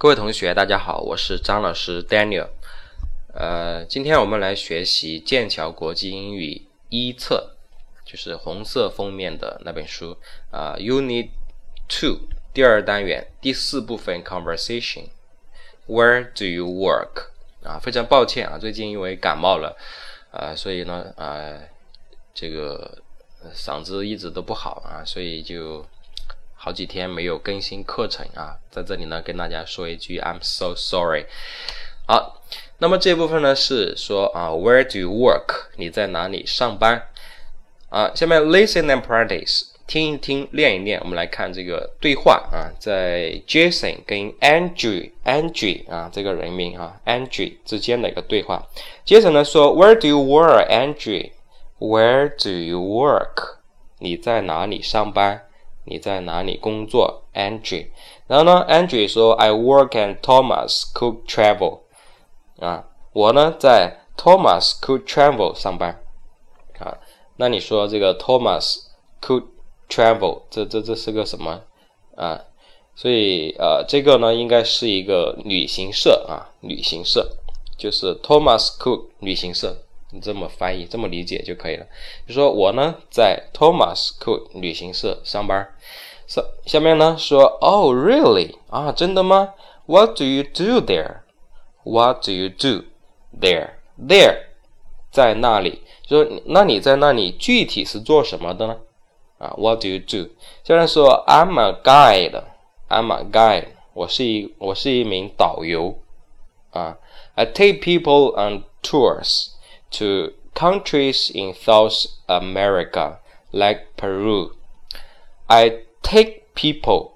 各位同学，大家好，我是张老师 Daniel。呃，今天我们来学习剑桥国际英语一册，就是红色封面的那本书啊，Unit Two 第二单元第四部分 Conversation。Where do you work？啊，非常抱歉啊，最近因为感冒了啊，所以呢啊，这个嗓子一直都不好啊，所以就。好几天没有更新课程啊，在这里呢跟大家说一句，I'm so sorry。好，那么这部分呢是说啊，Where do you work？你在哪里上班？啊，下面 listen and practice，听一听，练一练。我们来看这个对话啊，在 Jason 跟 Andrew，Andrew 啊这个人名啊，Andrew 之间的一个对话。Jason 呢说，Where do you work，Andrew？Where do you work？你在哪里上班？你在哪里工作，Andrew？然后呢，Andrew 说，I work at Thomas Cook Travel。啊，我呢在 Thomas Cook Travel 上班。啊，那你说这个 Thomas Cook Travel，这这这是个什么啊？所以呃，这个呢应该是一个旅行社啊，旅行社就是 Thomas Cook 旅行社。你这么翻译，这么理解就可以了。就说我呢在 Thomas Cook 旅行社上班。下下面呢说，Oh really 啊，真的吗？What do you do there？What do you do there？There 在那里。说那你在那里具体是做什么的呢？啊，What do you do？下面说，I'm a guide。I'm a guide。我是一我是一名导游啊。I take people on tours。to countries in South America like Peru. I take people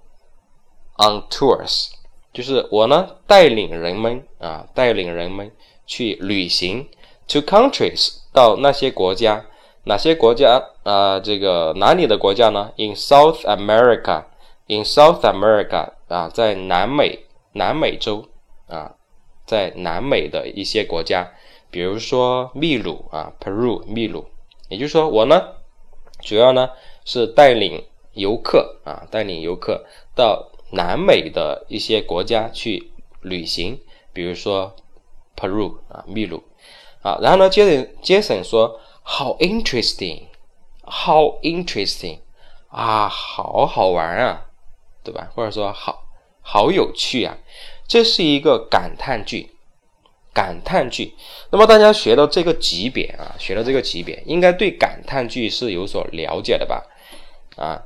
on tours，就是我呢带领人们啊，带领人们去旅行。To countries 到那些国家，哪些国家啊？这个哪里的国家呢？In South America，in South America 啊，在南美南美洲啊，在南美的一些国家。 比如说秘鲁啊，Peru，秘鲁，也就是说我呢，主要呢是带领游客啊，带领游客到南美的一些国家去旅行，比如说 Peru 啊，秘鲁啊，然后呢，杰森杰森说好 interesting，How interesting 啊，好好玩啊，对吧？或者说好好有趣啊，这是一个感叹句。感叹句，那么大家学到这个级别啊，学到这个级别，应该对感叹句是有所了解的吧？啊，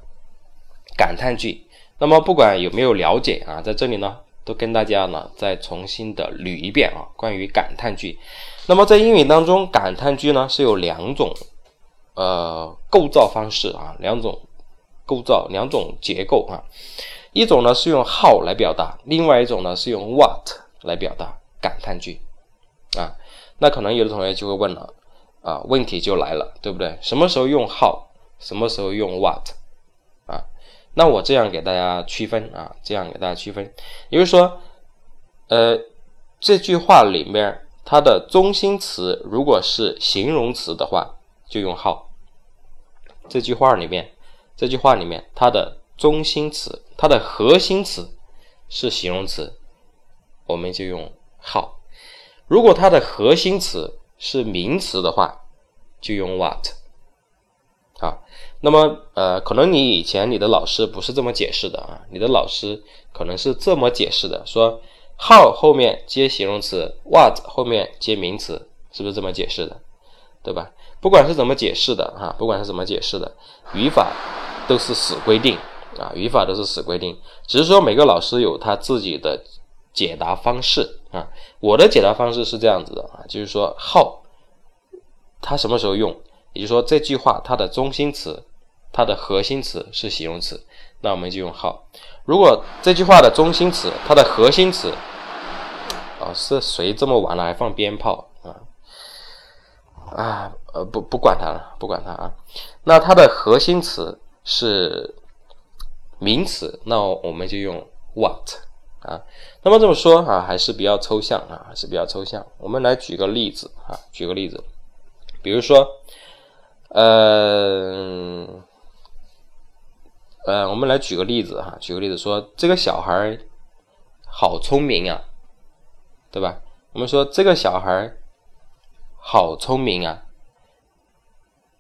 感叹句，那么不管有没有了解啊，在这里呢，都跟大家呢再重新的捋一遍啊，关于感叹句。那么在英语当中，感叹句呢是有两种呃构造方式啊，两种构造，两种结构啊，一种呢是用 how 来表达，另外一种呢是用 what 来表达感叹句。啊，那可能有的同学就会问了，啊，问题就来了，对不对？什么时候用 how，什么时候用 what，啊？那我这样给大家区分啊，这样给大家区分，也就是说，呃，这句话里面它的中心词如果是形容词的话，就用 how。这句话里面，这句话里面它的中心词，它的核心词是形容词，我们就用 how。如果它的核心词是名词的话，就用 what。啊，那么呃，可能你以前你的老师不是这么解释的啊，你的老师可能是这么解释的，说 how 后面接形容词，what 后面接名词，是不是这么解释的？对吧？不管是怎么解释的哈，不管是怎么解释的，语法都是死规定啊，语法都是死规定，只是说每个老师有他自己的。解答方式啊，我的解答方式是这样子的啊，就是说 how 它什么时候用，也就是说这句话它的中心词、它的核心词是形容词，那我们就用 how。如果这句话的中心词、它的核心词，啊，是谁这么晚了还放鞭炮啊？啊，呃，不不管它了，不管它啊。那它的核心词是名词，那我们就用 what。啊，那么这么说啊，还是比较抽象啊，还是比较抽象。我们来举个例子啊，举个例子，比如说，呃，呃，我们来举个例子哈，举个例子说，这个小孩好聪明啊，对吧？我们说这个小孩好聪明啊。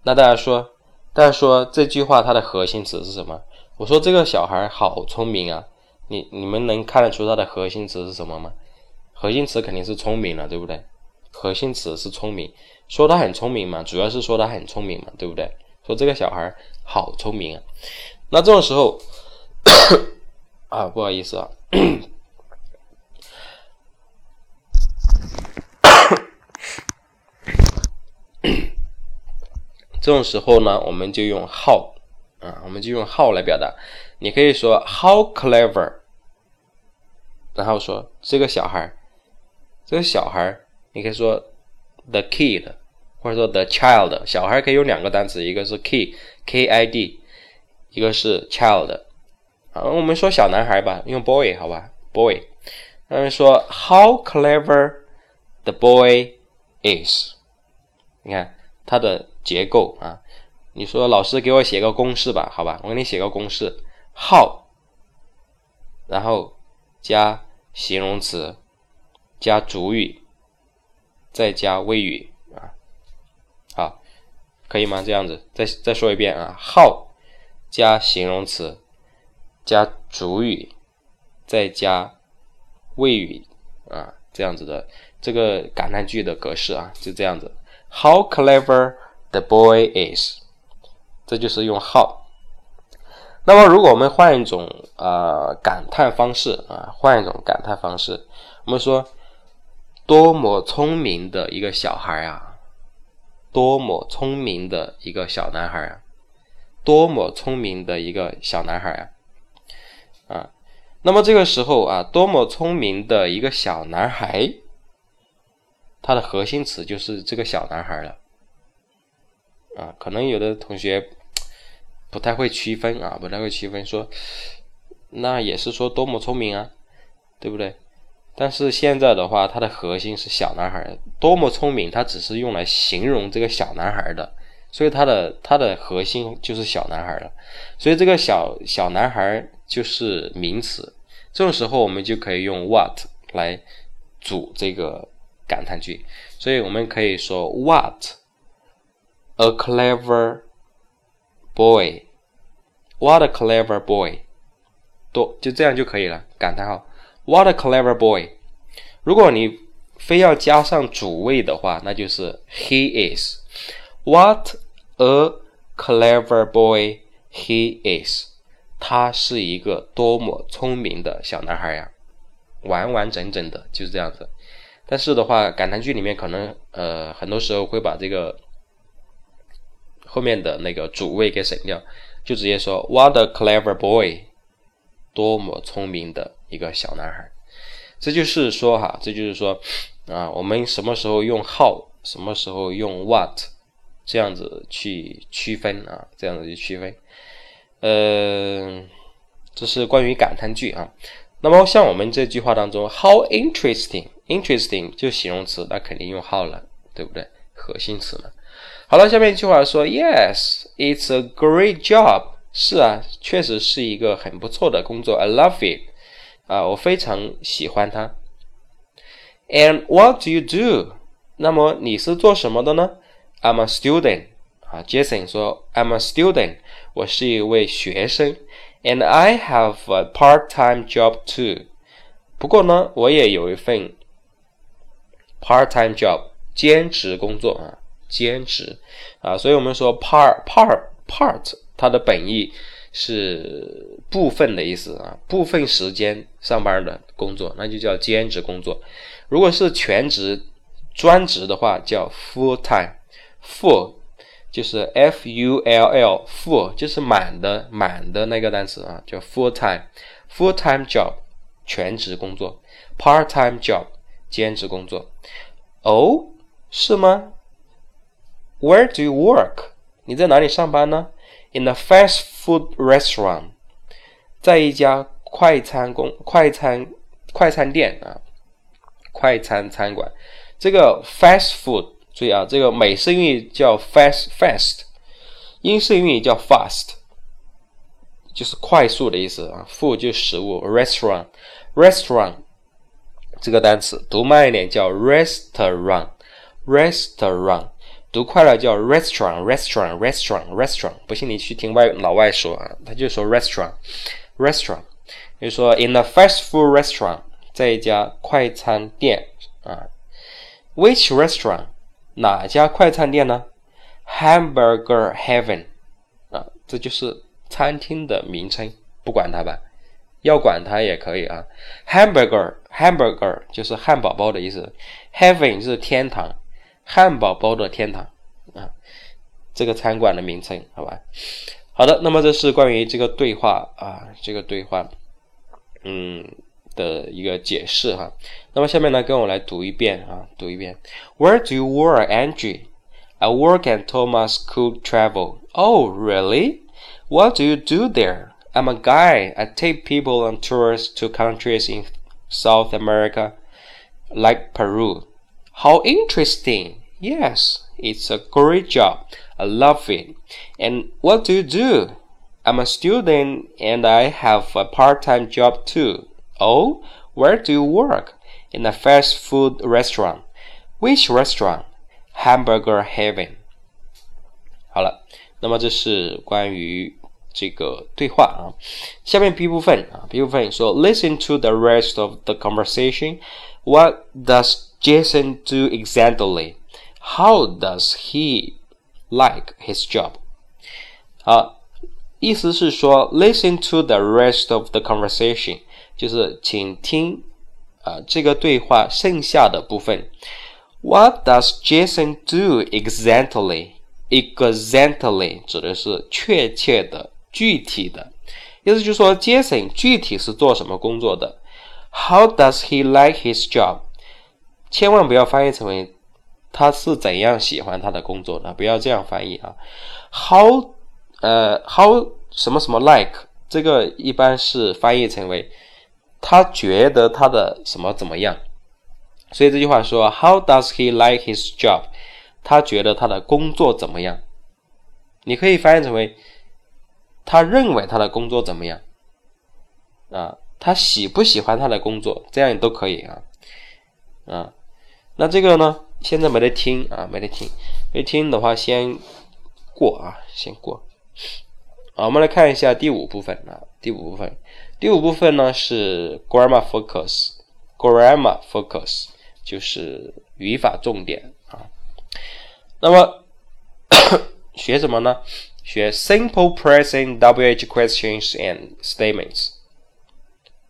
那大家说，大家说这句话它的核心词是什么？我说这个小孩好聪明啊，你你们能看得出它的核心词是什么吗？核心词肯定是聪明了，对不对？核心词是聪明，说他很聪明嘛，主要是说他很聪明嘛，对不对？说这个小孩好聪明啊，那这种时候 啊，不好意思啊。这种时候呢，我们就用 how 啊，我们就用 how 来表达。你可以说 how clever，然后说这个小孩，这个小孩，你可以说 the kid，或者说 the child。小孩可以用两个单词，一个是 kid，k i d，一个是 child。啊，我们说小男孩吧，用 boy 好吧，boy。那么说 how clever the boy is，你看它的。结构啊，你说老师给我写个公式吧，好吧，我给你写个公式，how，然后加形容词，加主语，再加谓语啊，好，可以吗？这样子，再再说一遍啊，how 加形容词，加主语，再加谓语啊，这样子的这个感叹句的格式啊，就这样子，how clever。The boy is，这就是用 how。那么，如果我们换一种啊感叹方式啊，换一种感叹方式，我们说多么聪明的一个小孩啊，多么聪明的一个小男孩啊，多么聪明的一个小男孩啊啊。那么这个时候啊，多么聪明的一个小男孩，它的核心词就是这个小男孩了。啊，可能有的同学不太会区分啊，不太会区分，说那也是说多么聪明啊，对不对？但是现在的话，它的核心是小男孩，多么聪明，它只是用来形容这个小男孩的，所以它的它的核心就是小男孩了。所以这个小小男孩就是名词，这种时候我们就可以用 what 来组这个感叹句，所以我们可以说 what。A clever boy, what a clever boy，多就这样就可以了。感叹号，What a clever boy。如果你非要加上主谓的话，那就是 He is。What a clever boy he is。他是一个多么聪明的小男孩呀！完完整整的就是这样子。但是的话，感叹句里面可能呃很多时候会把这个。后面的那个主谓给省掉，就直接说 What a clever boy，多么聪明的一个小男孩。这就是说哈，这就是说啊，我们什么时候用 how，什么时候用 what，这样子去区分啊，这样子去区分。嗯，这是关于感叹句啊。那么像我们这句话当中，How interesting，interesting 就形容词，那肯定用 how 了，对不对？核心词嘛。好了，下面一句话说，Yes, it's a great job。是啊，确实是一个很不错的工作。I love it。啊，我非常喜欢它。And what do you do？那么你是做什么的呢？I'm a student。啊，Jason 说，I'm a student。我是一位学生。And I have a part-time job too。不过呢，我也有一份 part-time job，兼职工作啊。兼职啊，所以我们说 part part part，它的本意是部分的意思啊，部分时间上班的工作，那就叫兼职工作。如果是全职专职的话，叫 full time，full 就是 f u l l full 就是满的满的那个单词啊，叫 full time，full time job 全职工作，part time job 兼职工作。哦，是吗？Where do you work？你在哪里上班呢？In a fast food restaurant，在一家快餐公快餐快餐店啊，快餐餐馆。这个 fast food，注意啊，这个美式英语叫 fast fast，英式英语叫 fast，就是快速的意思啊。food 就是食物，restaurant restaurant 这个单词读慢一点叫 restaurant，restaurant，读快了叫 restaurant，restaurant，restaurant，restaurant。不信你去听外老外说啊，他就说 restaurant，restaurant。比如说 in a fast food restaurant，在一家快餐店啊，which restaurant？哪家快餐店呢？Hamburger Heaven，啊，这就是餐厅的名称，不管它吧。要管它也可以啊，hamburger，hamburger 就是汉堡包的意思，heaven 是天堂，汉堡包的天堂啊，这个餐馆的名称，好吧？好的，那么这是关于这个对话啊，这个对话，嗯的一个解释哈。那么下面呢，跟我来读一遍啊，读一遍。Where do you work, Angie? I work at Thomas Cook Travel. Oh, really? What do you do there? I'm a guide. I take people on tours to countries in South America, like Peru. How interesting! Yes, it's a great job. I love it. And what do you do? I'm a student and I have a part time job too. Oh, where do you work? In a fast food restaurant. Which restaurant? Hamburger Heaven. 好了，那么这是关于这个对话啊。下面 B 部分啊，B 部分说，Listen to the rest of the conversation. What does Jason do exactly? How does he like his job? 好，意思是说，Listen to the rest of the conversation，就是请听啊这个对话剩下的部分。What does Jason do exactly? Exactly 指的是确切的。具体的意思就是说，Jason 具体是做什么工作的？How does he like his job？千万不要翻译成为 他是怎样喜欢他的工作的，不要这样翻译啊。How 呃，How 什么什么 like 这个一般是翻译成为他觉得他的什么怎么样。所以这句话说，How does he like his job？他觉得他的工作怎么样？你可以翻译成为。他认为他的工作怎么样？啊，他喜不喜欢他的工作？这样都可以啊，啊，那这个呢？现在没得听啊，没得听，没听的话先过啊，先过。好，我们来看一下第五部分啊，第五部分，第五部分呢是 grammar focus，grammar focus 就是语法重点啊。那么学什么呢？学 simple present WH questions and statements。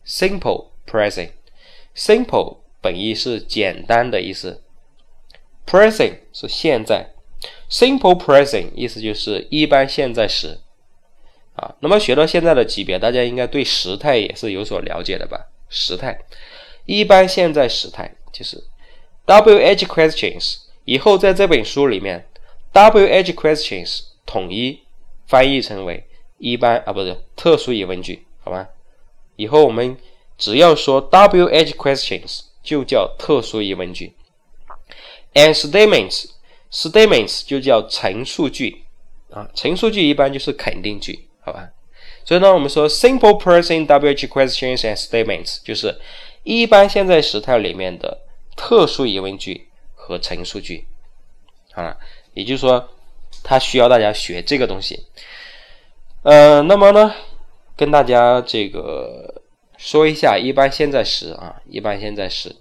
simple present，simple 本意是简单的意思，present 是现在，simple present 意思就是一般现在时。啊，那么学到现在的级别，大家应该对时态也是有所了解的吧？时态，一般现在时态就是 WH questions。以后在这本书里面，WH questions 统一。翻译成为一般啊，不是特殊疑问句，好吗？以后我们只要说 WH questions 就叫特殊疑问句，and statements，statements 就叫陈述句啊，陈述句一般就是肯定句，好吧？所以呢，我们说 simple present WH questions and statements 就是一般现在时态里面的特殊疑问句和陈述句，啊，也就是说。它需要大家学这个东西，呃，那么呢，跟大家这个说一下一般现在时啊，一般现在时，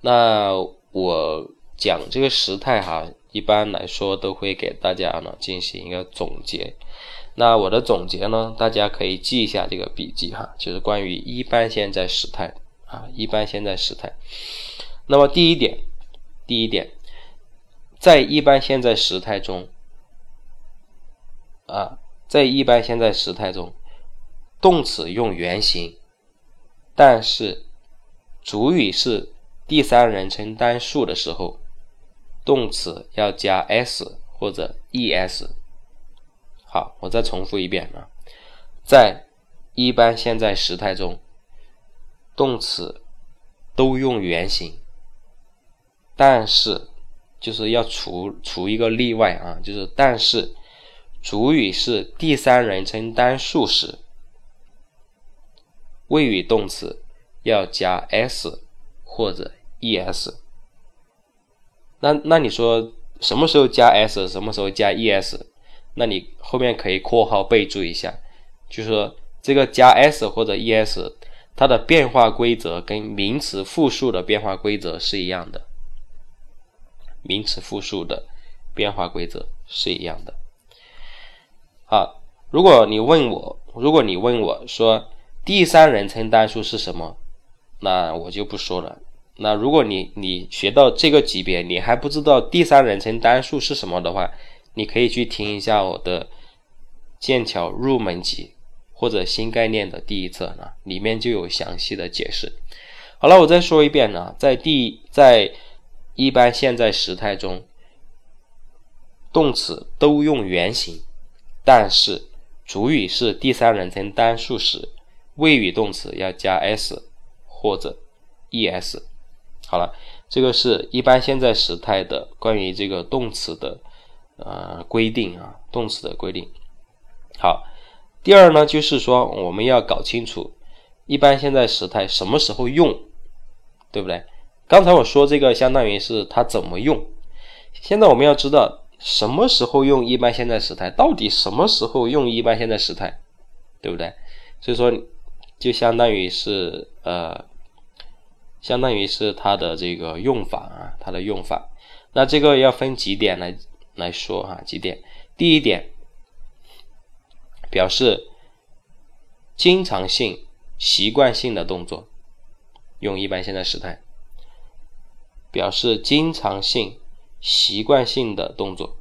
那我讲这个时态哈，一般来说都会给大家呢进行一个总结。那我的总结呢，大家可以记一下这个笔记哈，就是关于一般现在时态啊，一般现在时态。那么第一点，第一点。在一般现在时态中，啊，在一般现在时态中，动词用原形，但是主语是第三人称单数的时候，动词要加 s 或者 es。好，我再重复一遍啊，在一般现在时态中，动词都用原形，但是。就是要除除一个例外啊，就是但是主语是第三人称单数时，谓语动词要加 s 或者 es。那那你说什么时候加 s，什么时候加 es？那你后面可以括号备注一下，就是说这个加 s 或者 es，它的变化规则跟名词复数的变化规则是一样的。名词复数的变化规则是一样的。好，如果你问我，如果你问我说第三人称单数是什么，那我就不说了。那如果你你学到这个级别，你还不知道第三人称单数是什么的话，你可以去听一下我的剑桥入门级或者新概念的第一册呢，里面就有详细的解释。好了，我再说一遍呢，在第在一般现在时态中，动词都用原形，但是主语是第三人称单数时，谓语动词要加 s 或者 es。好了，这个是一般现在时态的关于这个动词的呃规定啊，动词的规定。好，第二呢，就是说我们要搞清楚一般现在时态什么时候用，对不对？刚才我说这个相当于是它怎么用，现在我们要知道什么时候用一般现在时态，到底什么时候用一般现在时态，对不对？所以说就相当于是呃。相当于是它的这个用法啊，它的用法。那这个要分几点来来说哈，几点。第一点，表示经常性、习惯性的动作，用一般现在时态。表示经常性、习惯性的动作，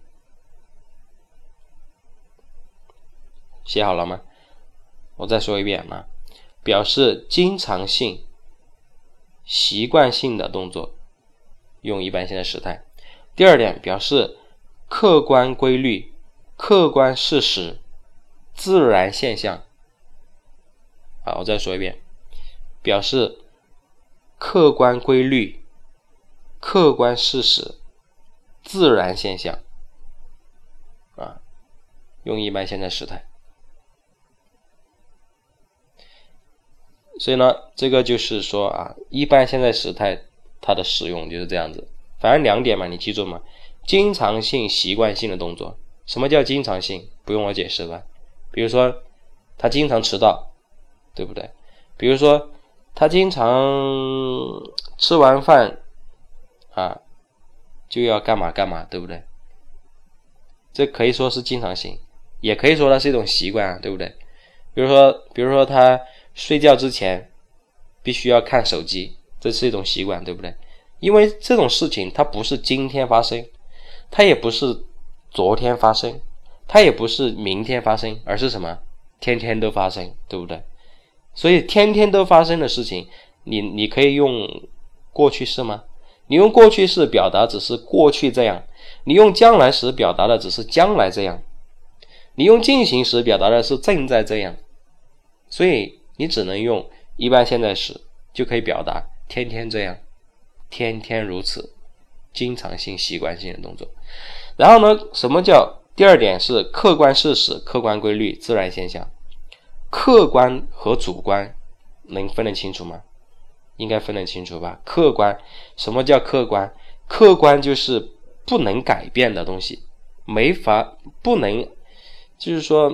写好了吗？我再说一遍啊，表示经常性。习惯性的动作，用一般现在时态。第二点，表示客观规律、客观事实、自然现象。好，我再说一遍，表示客观规律、客观事实、自然现象。啊，用一般现在时态。所以呢，这个就是说啊，一般现在时态它的使用就是这样子。反正两点嘛，你记住嘛，经常性、习惯性的动作。什么叫经常性？不用我解释吧？比如说，他经常迟到，对不对？比如说，他经常吃完饭啊就要干嘛干嘛，对不对？这可以说是经常性，也可以说它是一种习惯啊，对不对？比如说，比如说他。睡觉之前必须要看手机，这是一种习惯，对不对？因为这种事情它不是今天发生，它也不是昨天发生，它也不是明天发生，而是什么？天天都发生，对不对？所以天天都发生的事情，你你可以用过去式吗？你用过去式表达只是过去这样，你用将来时表达的只是将来这样，你用进行时表达的是正在这样，所以。你只能用一般现在时就可以表达天天这样，天天如此，经常性、习惯性的动作。然后呢，什么叫第二点是客观事实、客观规律、自然现象？客观和主观能分得清楚吗？应该分得清楚吧？客观，什么叫客观？客观就是不能改变的东西，没法不能，就是说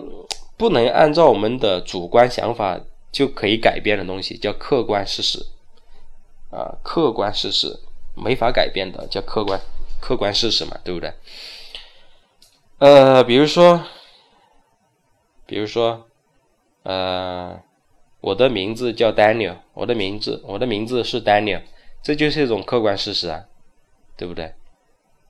不能按照我们的主观想法。就可以改变的东西叫客观事实，啊，客观事实没法改变的叫客观客观事实嘛，对不对？呃，比如说，比如说，呃，我的名字叫 Daniel，我的名字我的名字是 Daniel，这就是一种客观事实啊，对不对？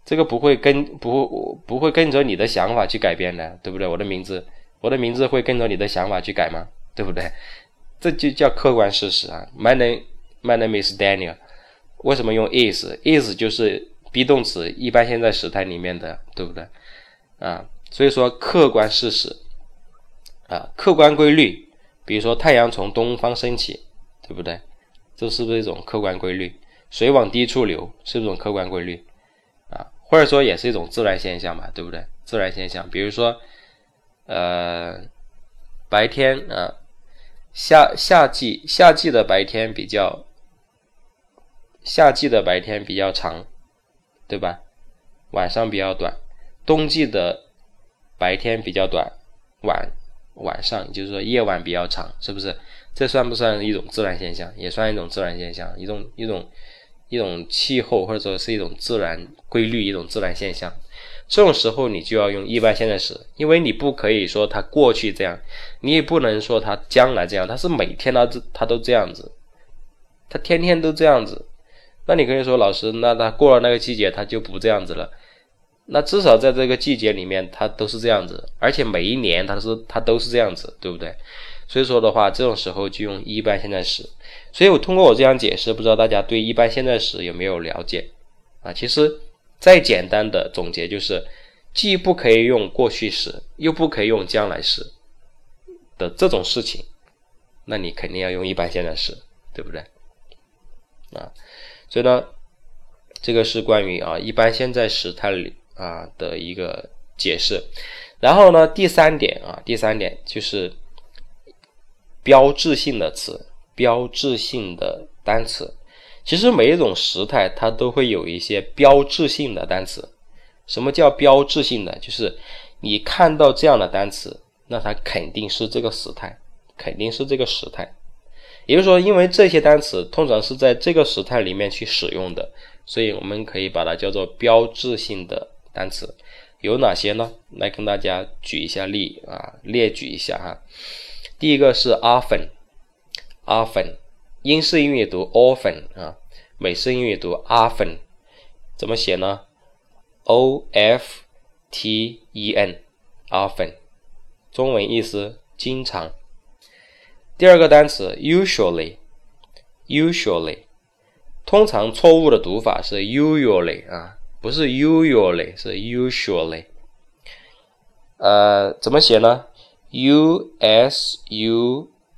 这个不会跟不不会跟着你的想法去改变的，对不对？我的名字我的名字会跟着你的想法去改吗？对不对？这就叫客观事实啊。My name, my name is Daniel。为什么用 is? is 就是 be 动词一般现在时态里面的，对不对？啊，所以说客观事实啊，客观规律，比如说太阳从东方升起，对不对？这是不是一种客观规律？水往低处流是一种客观规律啊，或者说也是一种自然现象嘛，对不对？自然现象，比如说呃，白天啊。夏夏季夏季的白天比较夏季的白天比较长，对吧？晚上比较短。冬季的白天比较短，晚晚上就是说夜晚比较长，是不是？这算不算一种自然现象？也算一种自然现象，一种一种一种气候或者说是一种自然规律，一种自然现象。这种时候你就要用一般现在时，因为你不可以说它过去这样，你也不能说它将来这样，它是每天它这它都这样子，它天天都这样子。那你可以说老师，那它过了那个季节，它就不这样子了。那至少在这个季节里面，它都是这样子，而且每一年它是它都是这样子，对不对？所以说的话，这种时候就用一般现在时。所以我通过我这样解释，不知道大家对一般现在时有没有了解啊？其实再简单的总结就是，既不可以用过去时，又不可以用将来时的这种事情，那你肯定要用一般现在时，对不对？啊，所以呢，这个是关于啊一般现在时态里。啊的一个解释，然后呢，第三点啊，第三点就是标志性的词，标志性的单词。其实每一种时态它都会有一些标志性的单词。什么叫标志性的？就是你看到这样的单词，那它肯定是这个时态，肯定是这个时态。也就是说，因为这些单词通常是在这个时态里面去使用的，所以我们可以把它叫做标志性的。单词有哪些呢？来跟大家举一下例啊，列举一下哈。第一个是 often，often，英式英语读 often 啊，美式英语读 often，怎么写呢？O F T E N，often，中文意思经常。第二个单词 usually，usually，通常错误的读法是 usually 啊。不是 usually，是 usually。呃，怎么写呢？u s u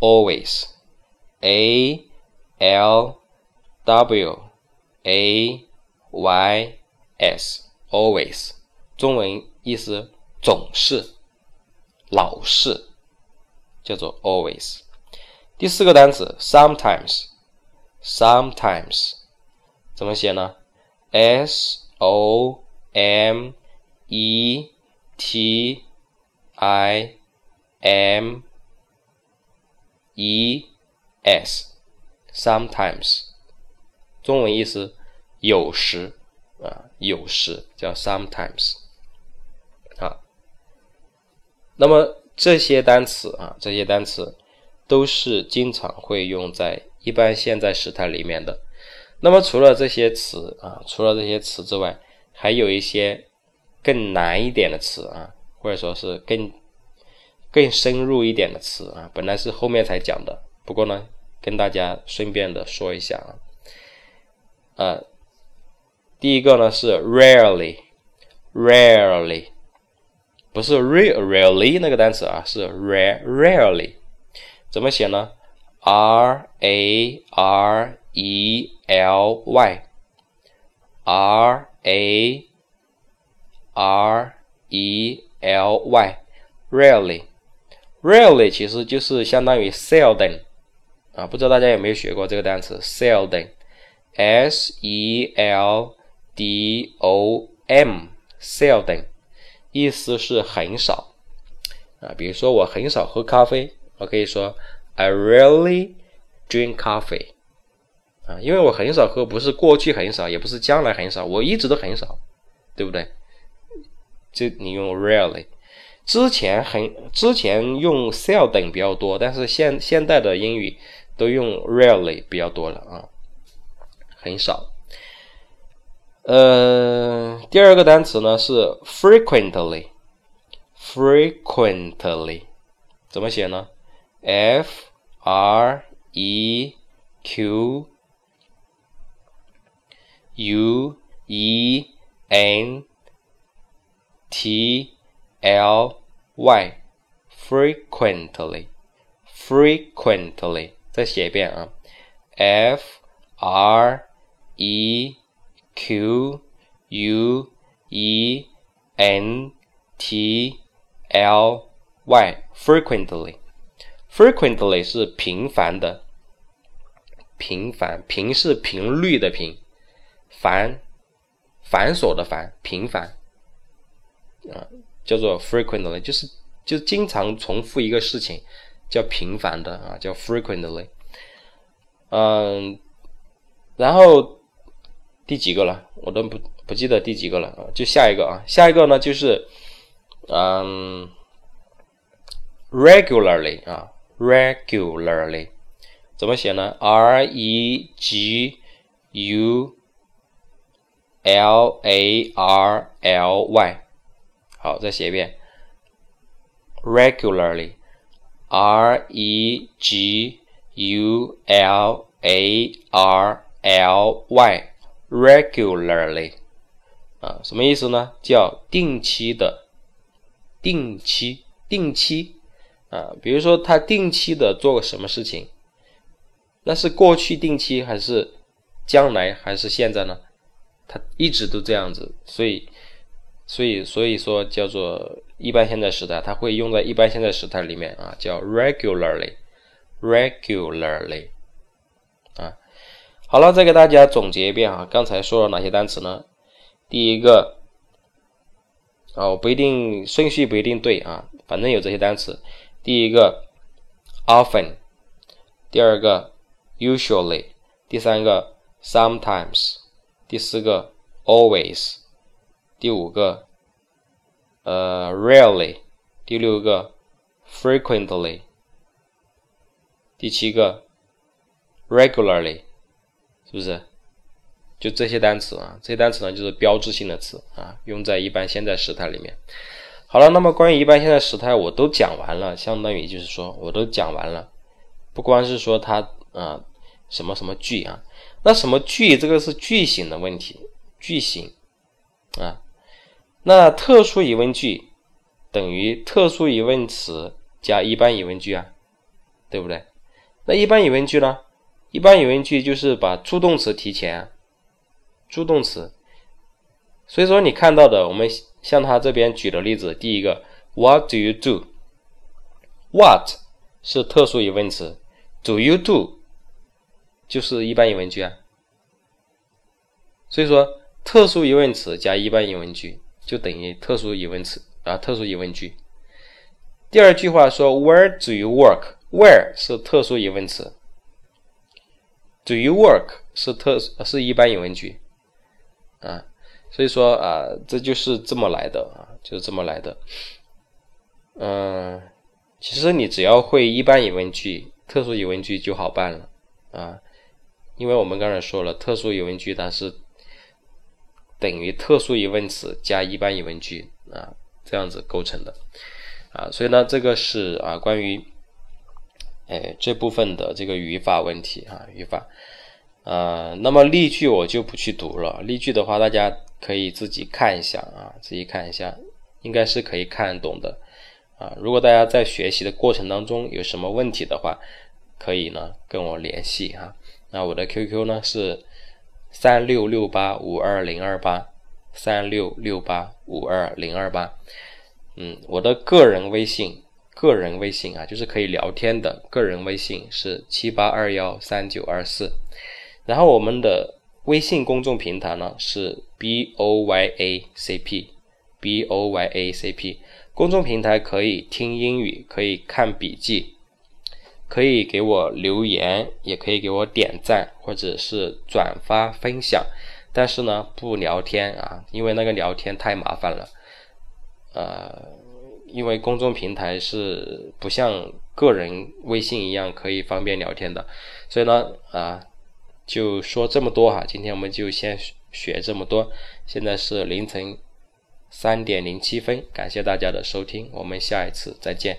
always A L W A Y S always 中文意思总是老是叫做 always 第四个单词 sometimes sometimes 怎么写呢？S O M E T I M E S，sometimes，中文意思有时啊，有时叫 sometimes，啊，那么这些单词啊，这些单词都是经常会用在一般现在时态里面的。那么除了这些词啊，除了这些词之外，还有一些更难一点的词啊，或者说是更更深入一点的词啊。本来是后面才讲的，不过呢，跟大家顺便的说一下啊。呃，第一个呢是 rarely，rarely，不是 really 那个单词啊，是 rare，rarely，怎么写呢？r a r e l y，r a r e l y，really Really 其实就是相当于 seldom 啊，不知道大家有没有学过这个单词 seldom，S E L D O M，seldom，意思是很少啊。比如说我很少喝咖啡，我可以说 I rarely drink coffee。啊，因为我很少喝，不是过去很少，也不是将来很少，我一直都很少，对不对？这你用 rarely，之前很之前用 seldom 比较多，但是现现代的英语都用 rarely 比较多了啊，很少。呃，第二个单词呢是 frequently，frequently 怎么写呢 f r e q u e n t l y frequently frequently 再写一遍啊，f r e q u e n t l y frequently frequently 是频繁的，频繁频是频率的频，繁繁琐的繁，频繁啊，叫做 frequently，就是就经常重复一个事情，叫频繁的啊，叫 frequently。嗯，然后第几个了？我都不不记得第几个了啊，就下一个啊，下一个呢就是嗯，regularly 啊。regularly 怎么写呢？R E G U L A R L Y，好，再写一遍。regularly，R E G U L A R L Y，regularly 啊，什么意思呢？叫定期的，定期，定期。啊，比如说他定期的做个什么事情，那是过去定期还是将来还是现在呢？他一直都这样子，所以，所以，所以说叫做一般现在时态，它会用在一般现在时态里面啊，叫 regularly，regularly，啊，好了，再给大家总结一遍啊，刚才说了哪些单词呢？第一个，哦，不一定顺序不一定对啊，反正有这些单词。第一个，often，第二个，usually，第三个，sometimes，第四个，always，第五个，呃，rarely，第六个，frequently，第七个，regularly，是不是？就这些单词啊，这些单词呢就是标志性的词啊，用在一般现在时态里面。好了，那么关于一般现在时态我都讲完了，相当于就是说我都讲完了，不光是说它啊什么什么句啊，那什么句这个是句型的问题，句型啊，那特殊疑问句等于特殊疑问词加一般疑问句啊，对不对？那一般疑问句呢？一般疑问句就是把助动词提前，助动词，所以说你看到的我们。像他这边举的例子，第一个，What do you do？What 是特殊疑问词，Do you do 就是一般疑问句啊。所以说，特殊疑问词加一般疑问句就等于特殊疑问词啊，特殊疑问句。第二句话说，Where do you work？Where 是特殊疑问词，Do you work 是特是一般疑问句啊。所以说啊，这就是这么来的啊，就是这么来的。嗯，其实你只要会一般疑问句、特殊疑问句就好办了啊，因为我们刚才说了，特殊疑问句它是等于特殊疑问词加一般疑问句啊，这样子构成的啊。所以呢，这个是啊关于哎这部分的这个语法问题啊，语法。呃，那么例句我就不去读了。例句的话，大家可以自己看一下啊，自己看一下，应该是可以看懂的啊。如果大家在学习的过程当中有什么问题的话，可以呢跟我联系哈。那我的 QQ 呢是三六六八五二零二八三六六八五二零二八。嗯，我的个人微信，个人微信啊，就是可以聊天的个人微信是七八二幺三九二四。然后我们的微信公众平台呢是 b o y a c p b o y a c p 公众平台可以听英语，可以看笔记，可以给我留言，也可以给我点赞或者是转发分享。但是呢，不聊天啊，因为那个聊天太麻烦了。呃，因为公众平台是不像个人微信一样可以方便聊天的，所以呢，啊。就说这么多哈，今天我们就先学这么多。现在是凌晨三点零七分，感谢大家的收听，我们下一次再见。